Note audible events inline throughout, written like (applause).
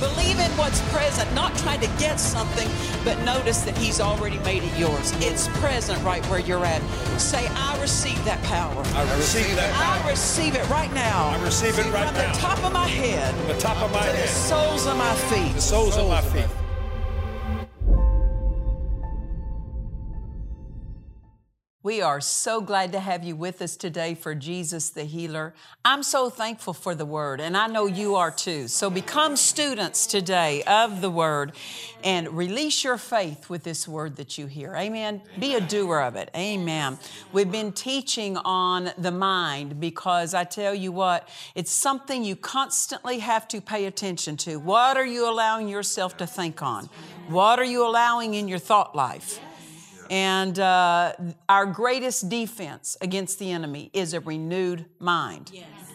Believe in what's present, not trying to get something, but notice that He's already made it yours. It's present right where you're at. Say, I receive that power. I receive that power. I receive it right now. I receive it right From now. the top of my head From the top of my head to the soles of my feet. The soles of my feet. We are so glad to have you with us today for Jesus the Healer. I'm so thankful for the Word, and I know you are too. So become students today of the Word and release your faith with this Word that you hear. Amen. Be a doer of it. Amen. We've been teaching on the mind because I tell you what, it's something you constantly have to pay attention to. What are you allowing yourself to think on? What are you allowing in your thought life? And uh, our greatest defense against the enemy is a renewed mind.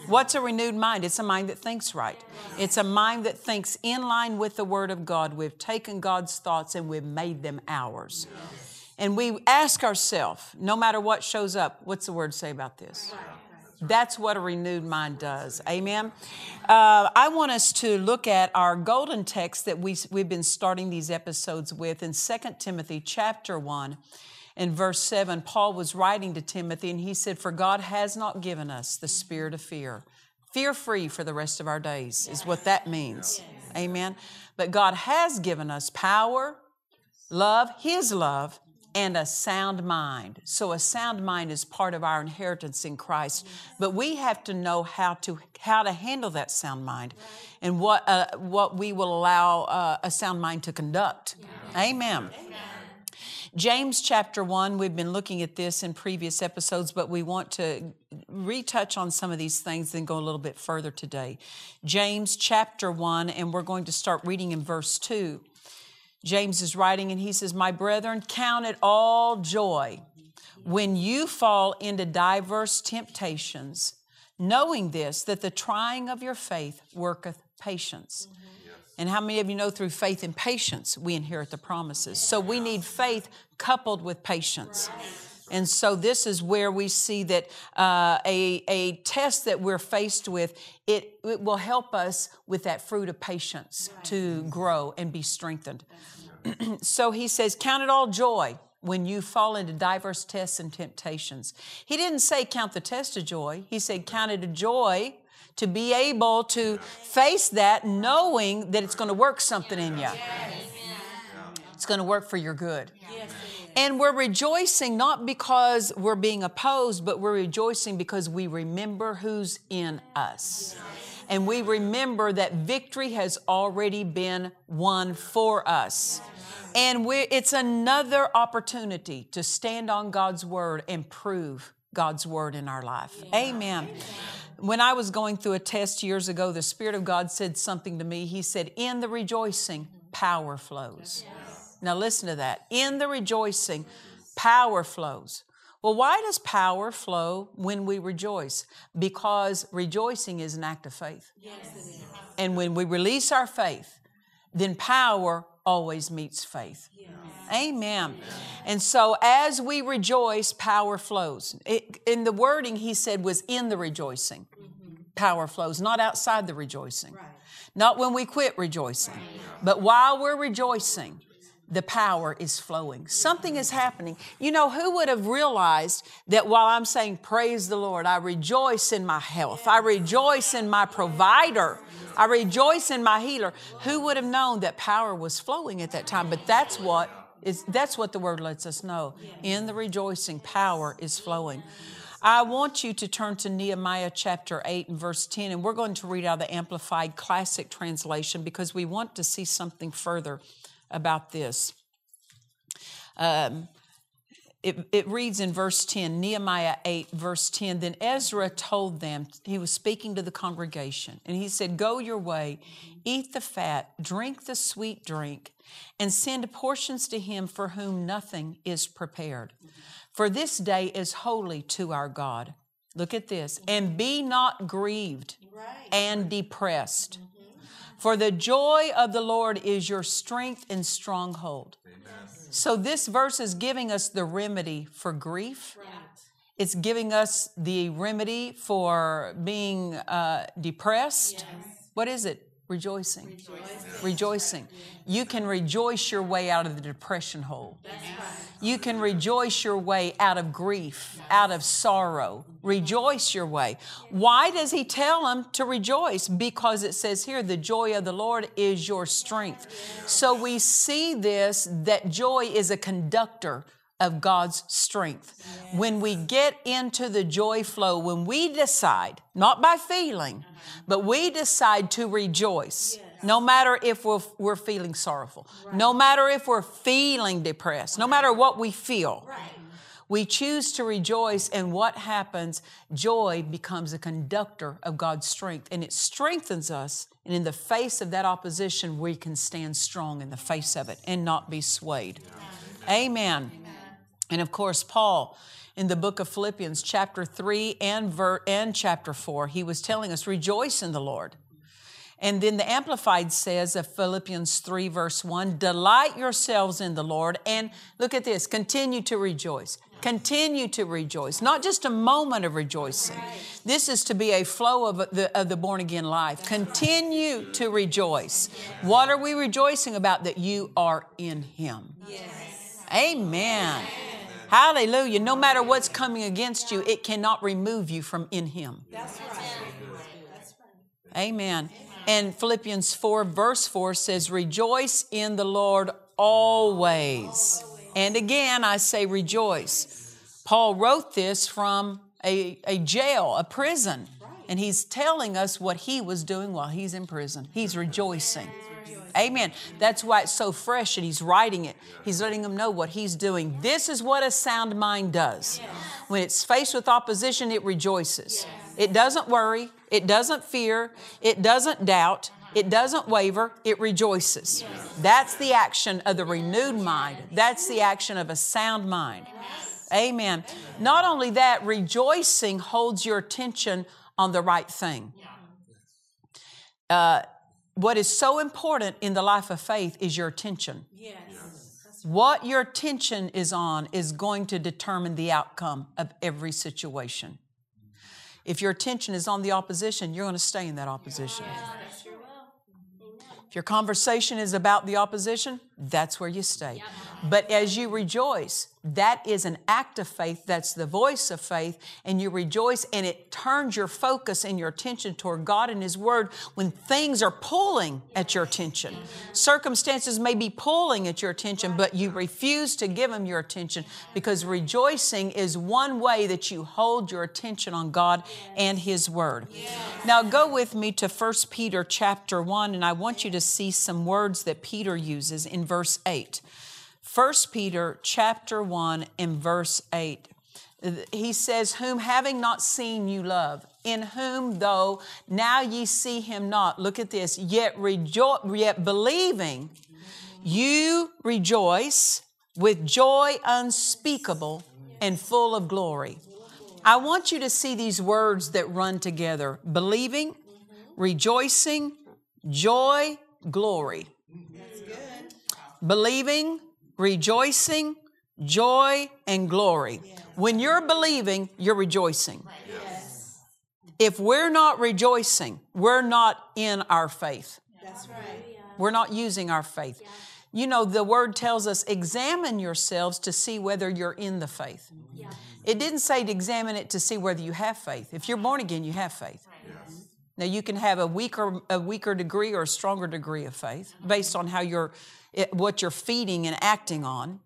What's a renewed mind? It's a mind that thinks right. It's a mind that thinks in line with the Word of God. We've taken God's thoughts and we've made them ours. And we ask ourselves, no matter what shows up, what's the Word say about this? That's what a renewed mind does. Amen. Uh, I want us to look at our golden text that we, we've been starting these episodes with in 2 Timothy chapter 1 and verse 7. Paul was writing to Timothy and he said, For God has not given us the spirit of fear. Fear free for the rest of our days is what that means. Amen. But God has given us power, love, His love, and a sound mind. So a sound mind is part of our inheritance in Christ. But we have to know how to how to handle that sound mind, and what uh, what we will allow uh, a sound mind to conduct. Amen. James chapter 1, we've been looking at this in previous episodes, but we want to retouch on some of these things and go a little bit further today. James chapter 1, and we're going to start reading in verse 2. James is writing and he says, My brethren, count it all joy when you fall into diverse temptations, knowing this, that the trying of your faith worketh patience. And how many of you know through faith and patience we inherit the promises? So we need faith coupled with patience. And so this is where we see that uh, a, a test that we're faced with, it, it will help us with that fruit of patience to grow and be strengthened. (clears throat) so he says, Count it all joy when you fall into diverse tests and temptations. He didn't say count the test a joy, he said count it a joy to be able to face that knowing that it's going to work something in you. It's going to work for your good. And we're rejoicing not because we're being opposed, but we're rejoicing because we remember who's in us. And we remember that victory has already been won for us. And it's another opportunity to stand on God's word and prove God's word in our life. Amen. When I was going through a test years ago, the Spirit of God said something to me. He said, In the rejoicing, power flows. Now, listen to that. In the rejoicing, power flows. Well, why does power flow when we rejoice? Because rejoicing is an act of faith. And when we release our faith, then power always meets faith. Amen. And so as we rejoice, power flows. It, in the wording, he said, was in the rejoicing. Mm-hmm. Power flows, not outside the rejoicing. Not when we quit rejoicing. But while we're rejoicing, the power is flowing. Something is happening. You know, who would have realized that while I'm saying, Praise the Lord, I rejoice in my health, I rejoice in my provider, I rejoice in my healer. Who would have known that power was flowing at that time? But that's what is that's what the word lets us know. In the rejoicing, power is flowing. I want you to turn to Nehemiah chapter 8 and verse 10, and we're going to read out the Amplified Classic Translation because we want to see something further about this. Um, it, it reads in verse 10, Nehemiah 8, verse 10. Then Ezra told them, he was speaking to the congregation, and he said, Go your way, eat the fat, drink the sweet drink, and send portions to him for whom nothing is prepared. For this day is holy to our God. Look at this. And be not grieved and depressed. For the joy of the Lord is your strength and stronghold. So this verse is giving us the remedy for grief. Right. It's giving us the remedy for being uh, depressed. Yes. What is it? Rejoicing. Rejoicing. Rejoicing. You can rejoice your way out of the depression hole. You can rejoice your way out of grief, out of sorrow. Rejoice your way. Why does he tell them to rejoice? Because it says here, the joy of the Lord is your strength. So we see this that joy is a conductor of God's strength. When we get into the joy flow, when we decide, not by feeling, uh-huh. but we decide to rejoice, no matter if we're, we're feeling sorrowful, no matter if we're feeling depressed, no matter what we feel. We choose to rejoice, and what happens? Joy becomes a conductor of God's strength, and it strengthens us. And in the face of that opposition, we can stand strong in the face of it and not be swayed. Amen. And of course, Paul in the book of Philippians, chapter 3 and, ver- and chapter 4, he was telling us, rejoice in the Lord. And then the Amplified says of Philippians 3, verse 1, delight yourselves in the Lord. And look at this, continue to rejoice. Continue to rejoice, not just a moment of rejoicing. This is to be a flow of the, of the born again life. Continue to rejoice. What are we rejoicing about? That you are in Him. Amen. Hallelujah. No matter what's coming against you, it cannot remove you from in Him. That's right. Amen. And Philippians 4, verse 4 says, Rejoice in the Lord always. And again, I say rejoice. Paul wrote this from a, a jail, a prison, and he's telling us what he was doing while he's in prison. He's rejoicing. Amen. That's why it's so fresh and he's writing it. He's letting them know what he's doing. This is what a sound mind does. When it's faced with opposition, it rejoices. It doesn't worry, it doesn't fear, it doesn't doubt, it doesn't waver, it rejoices. That's the action of the renewed mind. That's the action of a sound mind. Amen. Not only that, rejoicing holds your attention on the right thing. Uh, what is so important in the life of faith is your attention. Yes. What your attention is on is going to determine the outcome of every situation. If your attention is on the opposition, you're going to stay in that opposition. If your conversation is about the opposition, that's where you stay. But as you rejoice, that is an act of faith. That's the voice of faith. And you rejoice, and it turns your focus and your attention toward God and His Word when things are pulling at your attention. Circumstances may be pulling at your attention, but you refuse to give them your attention because rejoicing is one way that you hold your attention on God and His Word. Now, go with me to 1 Peter chapter 1, and I want you to see some words that Peter uses in verse 8. 1 Peter chapter 1 and verse 8. He says, Whom having not seen you love, in whom though now ye see him not. Look at this, yet rejoice, yet believing, you rejoice with joy unspeakable and full of glory. I want you to see these words that run together believing, rejoicing, joy, glory. Believing, rejoicing, joy, and glory. When you're believing, you're rejoicing. Yes. If we're not rejoicing, we're not in our faith. That's right. We're not using our faith. You know, the word tells us examine yourselves to see whether you're in the faith. It didn't say to examine it to see whether you have faith. If you're born again, you have faith. Now you can have a weaker a weaker degree or a stronger degree of faith based on how what you're feeding and acting on.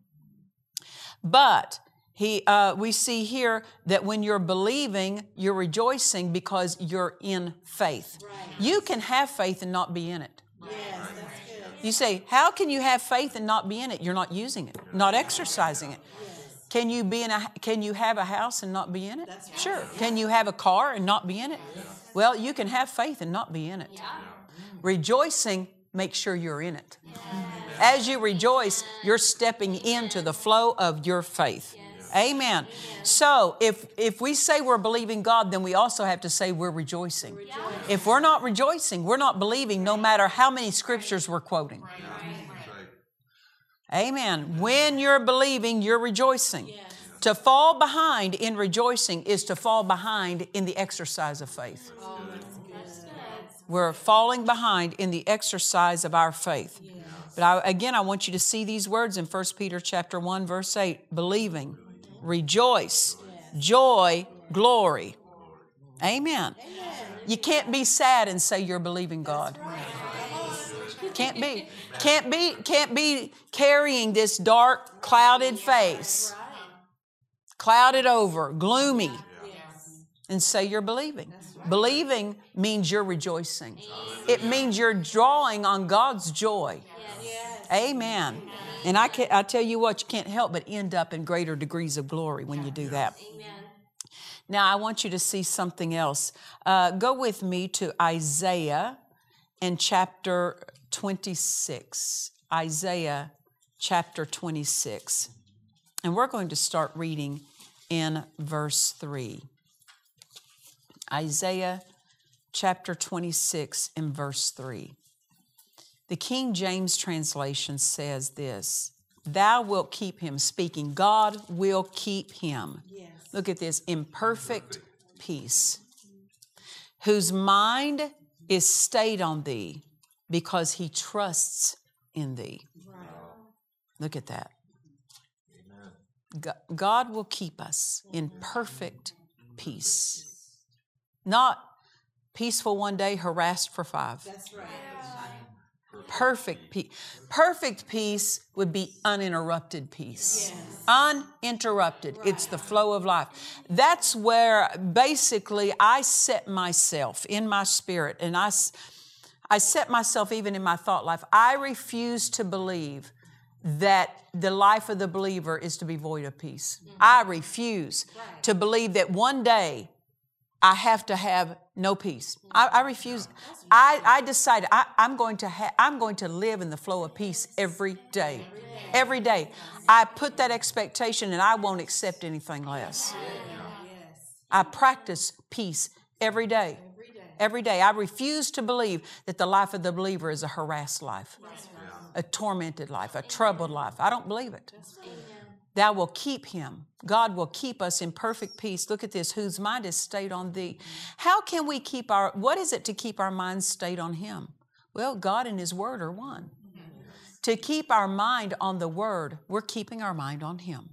But he, uh, we see here that when you're believing, you're rejoicing because you're in faith. Right. You can have faith and not be in it. Yes, you say, How can you have faith and not be in it? You're not using it, not exercising it. Can you be in a can you have a house and not be in it? Sure. Can you have a car and not be in it? Well, you can have faith and not be in it. Rejoicing, make sure you're in it. As you rejoice, you're stepping into the flow of your faith. Amen. So if if we say we're believing God, then we also have to say we're rejoicing. If we're not rejoicing, we're not believing no matter how many scriptures we're quoting. Amen. When you're believing, you're rejoicing. To fall behind in rejoicing is to fall behind in the exercise of faith. We're falling behind in the exercise of our faith. But I, again, I want you to see these words in 1 Peter chapter 1 verse 8, believing, rejoice, joy, glory. Amen. You can't be sad and say you're believing God. Can't be. Can't be can't be carrying this dark clouded face. Clouded over, gloomy. And say you're believing. Believing means you're rejoicing. It means you're drawing on God's joy. Amen. And I, can, I tell you what, you can't help but end up in greater degrees of glory when you do that. Now, I want you to see something else. Uh, go with me to Isaiah and chapter 26. Isaiah chapter 26. And we're going to start reading in verse 3. Isaiah chapter 26 and verse 3. The King James translation says this Thou wilt keep him, speaking, God will keep him. Yes. Look at this in perfect peace, whose mind is stayed on thee because he trusts in thee. Right. Look at that. God will keep us in perfect peace. Not peaceful one day, harassed for five. That's right. Perfect peace. Perfect peace would be uninterrupted peace. Yes. Uninterrupted. Right. It's the flow of life. That's where basically I set myself in my spirit and I, I set myself even in my thought life. I refuse to believe that the life of the believer is to be void of peace. Mm-hmm. I refuse right. to believe that one day I have to have no peace. I, I refuse. I, I decided I, am going to ha- I'm going to live in the flow of peace every day. Every day. I put that expectation and I won't accept anything less. I practice peace every day. Every day. I refuse to believe that the life of the believer is a harassed life, a tormented life, a troubled life. I don't believe it. Thou will keep him. God will keep us in perfect peace. Look at this, whose mind is stayed on thee. How can we keep our, what is it to keep our minds stayed on him? Well, God and his word are one. To keep our mind on the word, we're keeping our mind on him.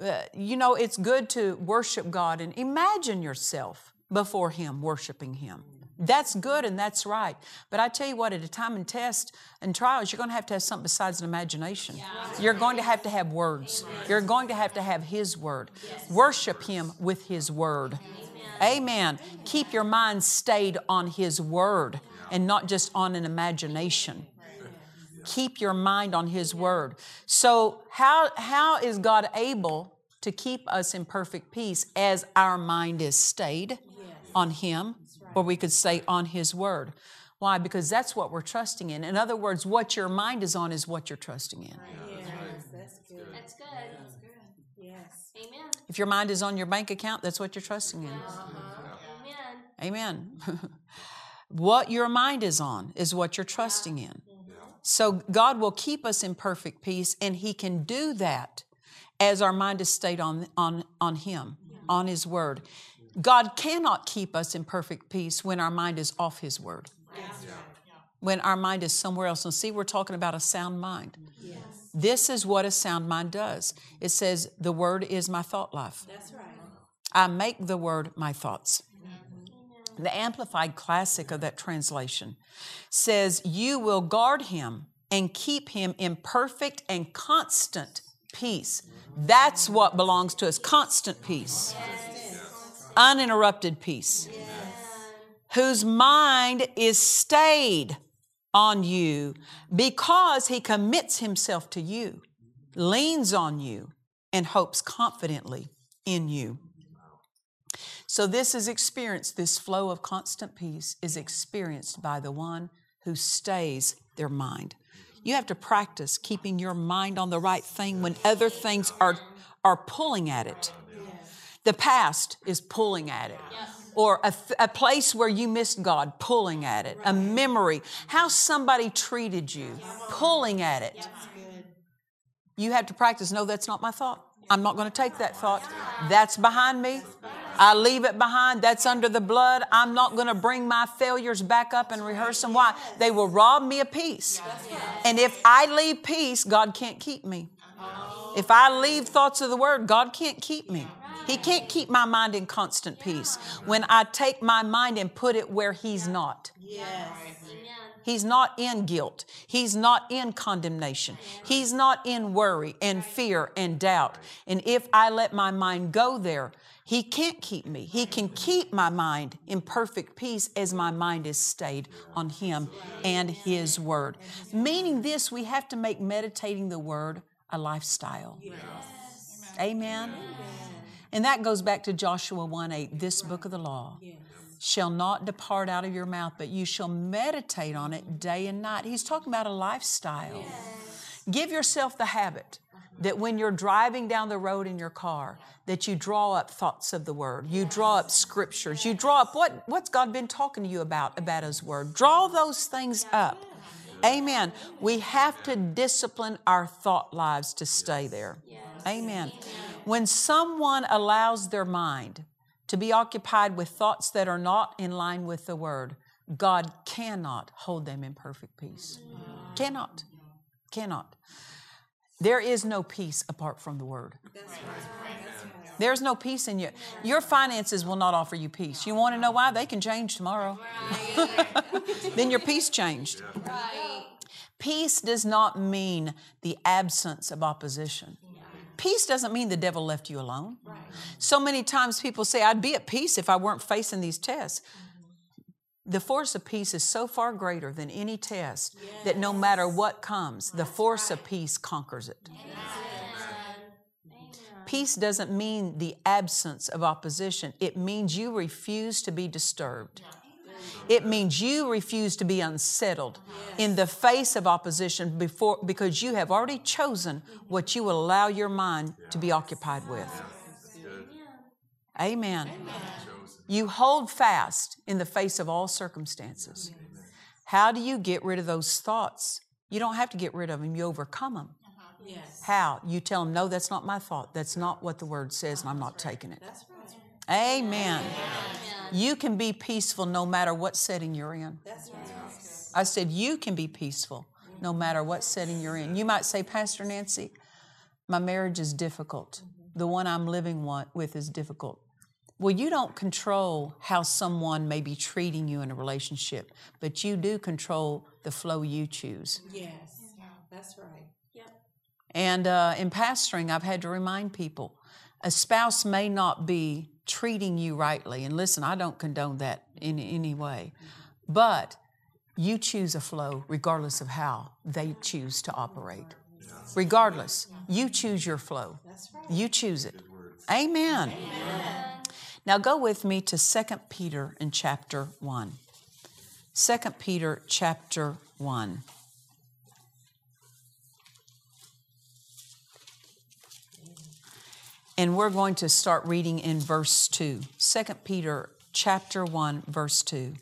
Uh, you know, it's good to worship God and imagine yourself before him, worshiping him. That's good and that's right. But I tell you what, at a time and test and trials, you're going to have to have something besides an imagination. You're going to have to have words. You're going to have to have His Word. Yes. Worship Him with His Word. Amen. Amen. Keep your mind stayed on His Word and not just on an imagination. Keep your mind on His Word. So, how, how is God able to keep us in perfect peace as our mind is stayed on Him? Or we could say on His Word. Why? Because that's what we're trusting in. In other words, what your mind is on is what you're trusting in. Right. Yes, that's good. That's good. That's good. Yes. Amen. If your mind is on your bank account, that's what you're trusting in. Uh-huh. Amen. Amen. (laughs) what your mind is on is what you're trusting in. So God will keep us in perfect peace, and He can do that as our mind is stayed on, on, on Him, on His Word. God cannot keep us in perfect peace when our mind is off His Word. When our mind is somewhere else. And see, we're talking about a sound mind. Yes. This is what a sound mind does. It says, The Word is my thought life. That's right. I make the Word my thoughts. Mm-hmm. The Amplified Classic of that translation says, You will guard him and keep him in perfect and constant peace. That's what belongs to us constant peace. Yes uninterrupted peace, yes. whose mind is stayed on you because he commits himself to you, leans on you, and hopes confidently in you. So, this is experienced, this flow of constant peace is experienced by the one who stays their mind. You have to practice keeping your mind on the right thing when other things are, are pulling at it. The past is pulling at it. Or a, a place where you missed God, pulling at it. A memory, how somebody treated you, pulling at it. You have to practice. No, that's not my thought. I'm not going to take that thought. That's behind me. I leave it behind. That's under the blood. I'm not going to bring my failures back up and rehearse them. Why? They will rob me of peace. And if I leave peace, God can't keep me. If I leave thoughts of the word, God can't keep me. He can't keep my mind in constant peace when I take my mind and put it where He's not. Yes. He's not in guilt. He's not in condemnation. He's not in worry and fear and doubt. And if I let my mind go there, He can't keep me. He can keep my mind in perfect peace as my mind is stayed on Him and His Word. Meaning this, we have to make meditating the Word a lifestyle. Yes, Amen. And that goes back to Joshua 1 8, this book of the law shall not depart out of your mouth, but you shall meditate on it day and night. He's talking about a lifestyle. Yes. Give yourself the habit that when you're driving down the road in your car, that you draw up thoughts of the word. You draw up scriptures. You draw up what, what's God been talking to you about, about His word. Draw those things up. Amen. We have to discipline our thought lives to stay there. Amen. When someone allows their mind to be occupied with thoughts that are not in line with the Word, God cannot hold them in perfect peace. Cannot. Cannot. There is no peace apart from the Word. There's no peace in you. Your finances will not offer you peace. You want to know why? They can change tomorrow. (laughs) then your peace changed. Peace does not mean the absence of opposition. Peace doesn't mean the devil left you alone. So many times people say, I'd be at peace if I weren't facing these tests. The force of peace is so far greater than any test that no matter what comes, the force of peace conquers it. Peace doesn't mean the absence of opposition, it means you refuse to be disturbed. It means you refuse to be unsettled in the face of opposition before, because you have already chosen what you will allow your mind to be occupied with. Amen. You hold fast in the face of all circumstances. How do you get rid of those thoughts? You don't have to get rid of them, you overcome them. Yes. How? You tell them, no, that's not my thought. That's not what the word says, and I'm not taking it. Amen. Amen. You can be peaceful no matter what setting you're in. That's right. I said, You can be peaceful no matter what setting you're in. You might say, Pastor Nancy, my marriage is difficult. The one I'm living with is difficult. Well, you don't control how someone may be treating you in a relationship, but you do control the flow you choose. Yes, that's right. And uh, in pastoring, I've had to remind people a spouse may not be treating you rightly. And listen, I don't condone that in any way. But you choose a flow regardless of how they choose to operate. Regardless, you choose your flow. You choose it. Amen. Now go with me to 2 Peter in chapter 1. 2 Peter chapter 1. And we're going to start reading in verse 2 2 peter chapter 1 verse 2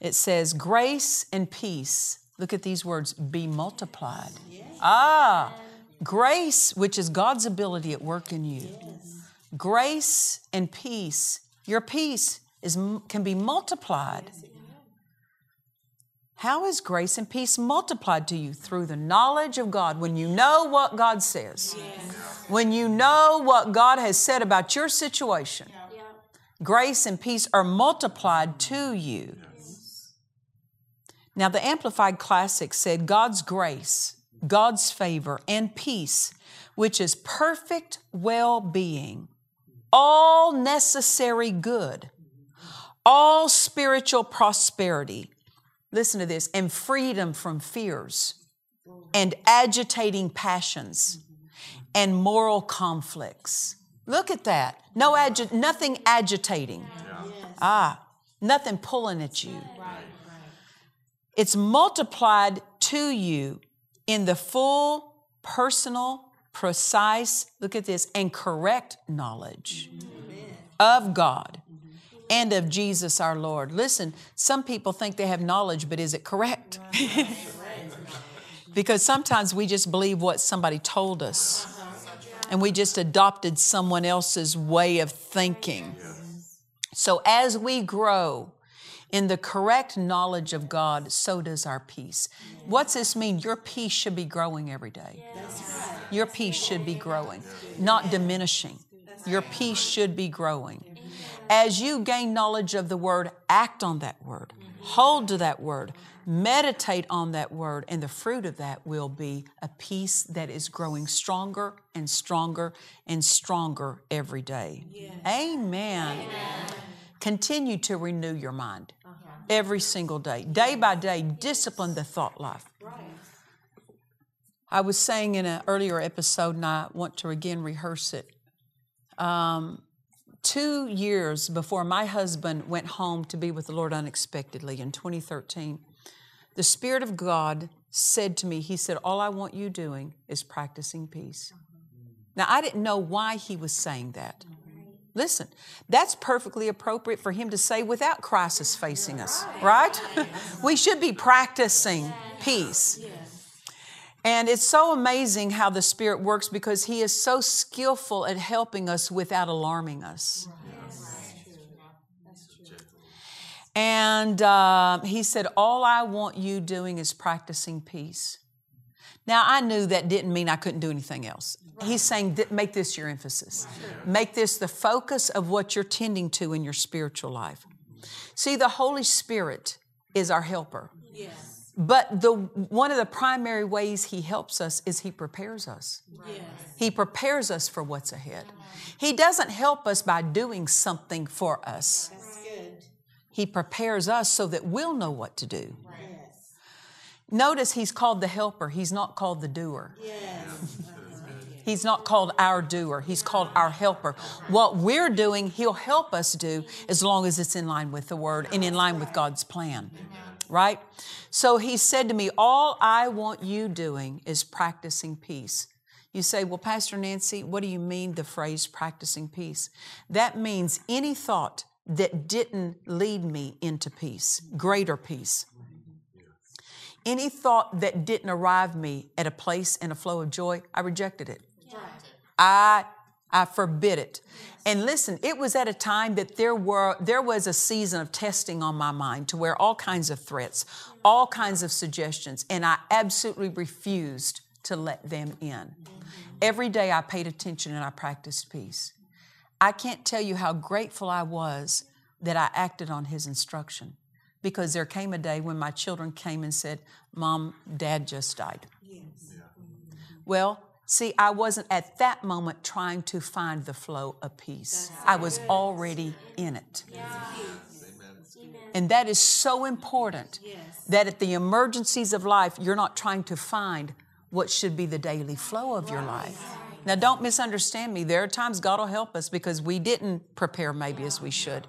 it says grace and peace look at these words be multiplied yes. ah grace which is god's ability at work in you yes. grace and peace your peace is can be multiplied yes, how is grace and peace multiplied to you? Through the knowledge of God. When you know what God says, yes. when you know what God has said about your situation, yeah. grace and peace are multiplied to you. Yes. Now, the Amplified Classic said God's grace, God's favor, and peace, which is perfect well being, all necessary good, all spiritual prosperity listen to this, and freedom from fears mm-hmm. and agitating passions mm-hmm. and moral conflicts. Look at that. No agi- nothing agitating. Ah, nothing pulling at you. It's multiplied to you in the full, personal, precise, look at this, and correct knowledge mm-hmm. of God and of Jesus our Lord. Listen, some people think they have knowledge, but is it correct? (laughs) because sometimes we just believe what somebody told us and we just adopted someone else's way of thinking. So as we grow, in the correct knowledge of God, so does our peace. What's this mean? Your peace should be growing every day. Your peace should be growing, not diminishing. Your peace should be growing. As you gain knowledge of the Word, act on that Word, hold to that Word, meditate on that Word, and the fruit of that will be a peace that is growing stronger and stronger and stronger every day. Amen. Amen. Continue to renew your mind every single day, day by day, discipline the thought life. I was saying in an earlier episode, and I want to again rehearse it. Um, two years before my husband went home to be with the Lord unexpectedly in 2013, the Spirit of God said to me, He said, All I want you doing is practicing peace. Now, I didn't know why He was saying that. Listen, that's perfectly appropriate for him to say without crisis facing us, right? (laughs) we should be practicing peace. And it's so amazing how the Spirit works because He is so skillful at helping us without alarming us. And uh, He said, All I want you doing is practicing peace. Now, I knew that didn't mean I couldn't do anything else. He's saying, make this your emphasis. Make this the focus of what you're tending to in your spiritual life. See, the Holy Spirit is our helper. Yes. But the one of the primary ways he helps us is he prepares us. Yes. He prepares us for what's ahead. He doesn't help us by doing something for us. He prepares us so that we'll know what to do. Yes. Notice he's called the helper, he's not called the doer. Yes. He's not called our doer, He's called our helper. What we're doing, He'll help us do as long as it's in line with the Word and in line with God's plan. Right? So He said to me, All I want you doing is practicing peace. You say, Well, Pastor Nancy, what do you mean the phrase practicing peace? That means any thought that didn't lead me into peace, greater peace. Any thought that didn't arrive me at a place and a flow of joy, I rejected it. I I forbid it. And listen, it was at a time that there were there was a season of testing on my mind to where all kinds of threats, all kinds of suggestions, and I absolutely refused to let them in. Every day I paid attention and I practiced peace. I can't tell you how grateful I was that I acted on his instruction because there came a day when my children came and said, Mom, Dad just died. Yes. Well, See, I wasn't at that moment trying to find the flow of peace. I was already in it. And that is so important that at the emergencies of life, you're not trying to find what should be the daily flow of your life. Now, don't misunderstand me. There are times God will help us because we didn't prepare maybe as we should.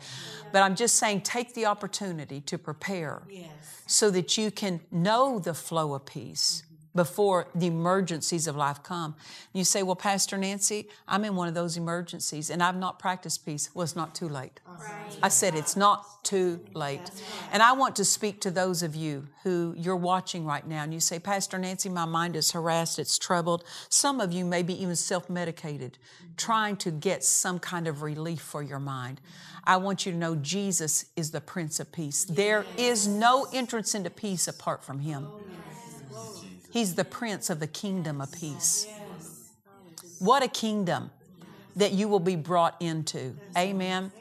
But I'm just saying, take the opportunity to prepare so that you can know the flow of peace before the emergencies of life come. You say, Well, Pastor Nancy, I'm in one of those emergencies and I've not practiced peace. Well, it's not too late. Right. I said, It's not too late. Right. And I want to speak to those of you who you're watching right now and you say, Pastor Nancy, my mind is harassed, it's troubled. Some of you may be even self medicated, trying to get some kind of relief for your mind. I want you to know Jesus is the Prince of Peace. There is no entrance into peace apart from Him. Oh, He's the prince of the kingdom of peace. What a kingdom that you will be brought into. Amen.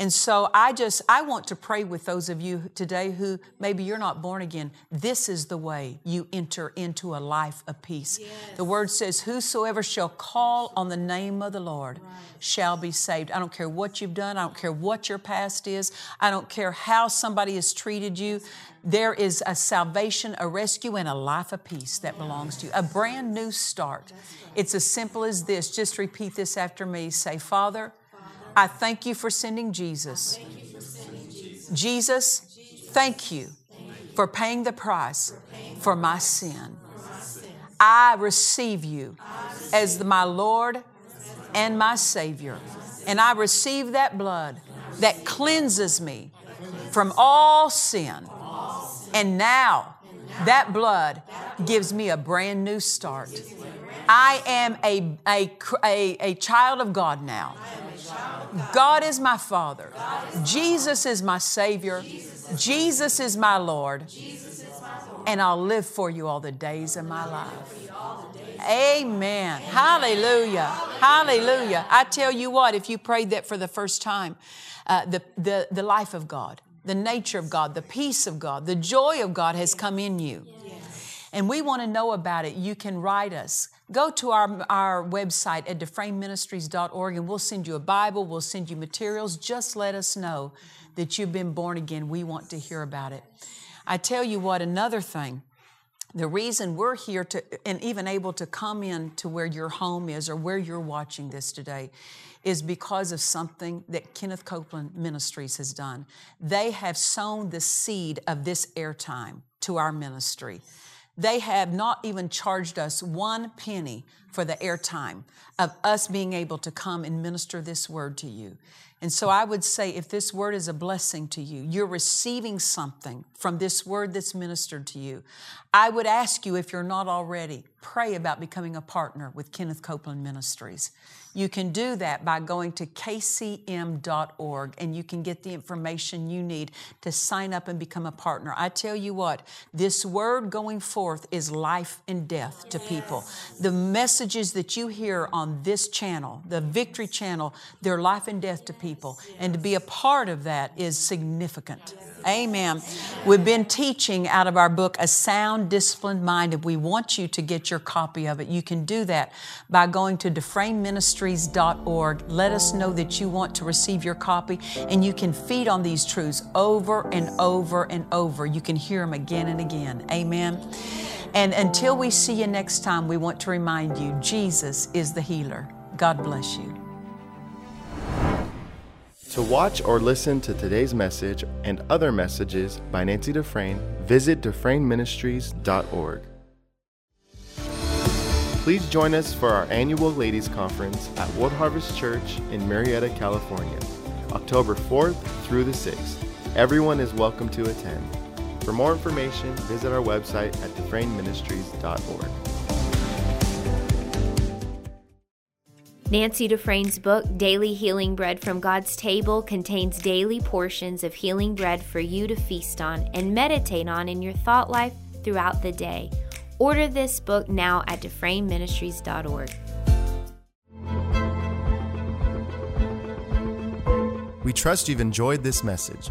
And so I just, I want to pray with those of you today who maybe you're not born again. This is the way you enter into a life of peace. Yes. The word says, Whosoever shall call on the name of the Lord right. shall be saved. I don't care what you've done, I don't care what your past is, I don't care how somebody has treated you. There is a salvation, a rescue, and a life of peace that belongs to you. A brand new start. It's as simple as this. Just repeat this after me. Say, Father, I thank you for sending Jesus. Jesus, thank you for paying the price for my sin. I receive you as my Lord and my Savior. And I receive that blood that cleanses me from all sin. And now that blood gives me a brand new start. I am a, a, a, a child of God now. God is my Father. Jesus is my Savior. Jesus is my Lord. And I'll live for you all the days of my life. Amen. Hallelujah. Hallelujah. I tell you what, if you prayed that for the first time, uh, the, the, the life of God, the nature of God, the peace of God, the joy of God has come in you. And we want to know about it. You can write us go to our, our website at dufresneministries.org and we'll send you a Bible, we'll send you materials. Just let us know that you've been born again. We want to hear about it. I tell you what, another thing, the reason we're here to and even able to come in to where your home is or where you're watching this today is because of something that Kenneth Copeland Ministries has done. They have sown the seed of this airtime to our ministry. They have not even charged us one penny for the airtime of us being able to come and minister this word to you. And so I would say if this word is a blessing to you, you're receiving something from this word that's ministered to you. I would ask you, if you're not already, pray about becoming a partner with Kenneth Copeland Ministries. You can do that by going to kcm.org and you can get the information you need to sign up and become a partner. I tell you what, this word going forth is life and death to people. The messages that you hear on this channel, the Victory channel, they're life and death to people. And to be a part of that is significant. Amen. We've been teaching out of our book, A Sound Disciplined Mind, and we want you to get your copy of it. You can do that by going to dufresneministries.org. Let us know that you want to receive your copy, and you can feed on these truths over and over and over. You can hear them again and again. Amen. And until we see you next time, we want to remind you Jesus is the healer. God bless you. To watch or listen to today's message and other messages by Nancy Dufresne, visit DufresneMinistries.org. Please join us for our annual Ladies Conference at World Harvest Church in Murrieta, California, October 4th through the 6th. Everyone is welcome to attend. For more information, visit our website at DufresneMinistries.org. Nancy Dufresne's book, Daily Healing Bread from God's Table, contains daily portions of healing bread for you to feast on and meditate on in your thought life throughout the day. Order this book now at DufresneMinistries.org. We trust you've enjoyed this message.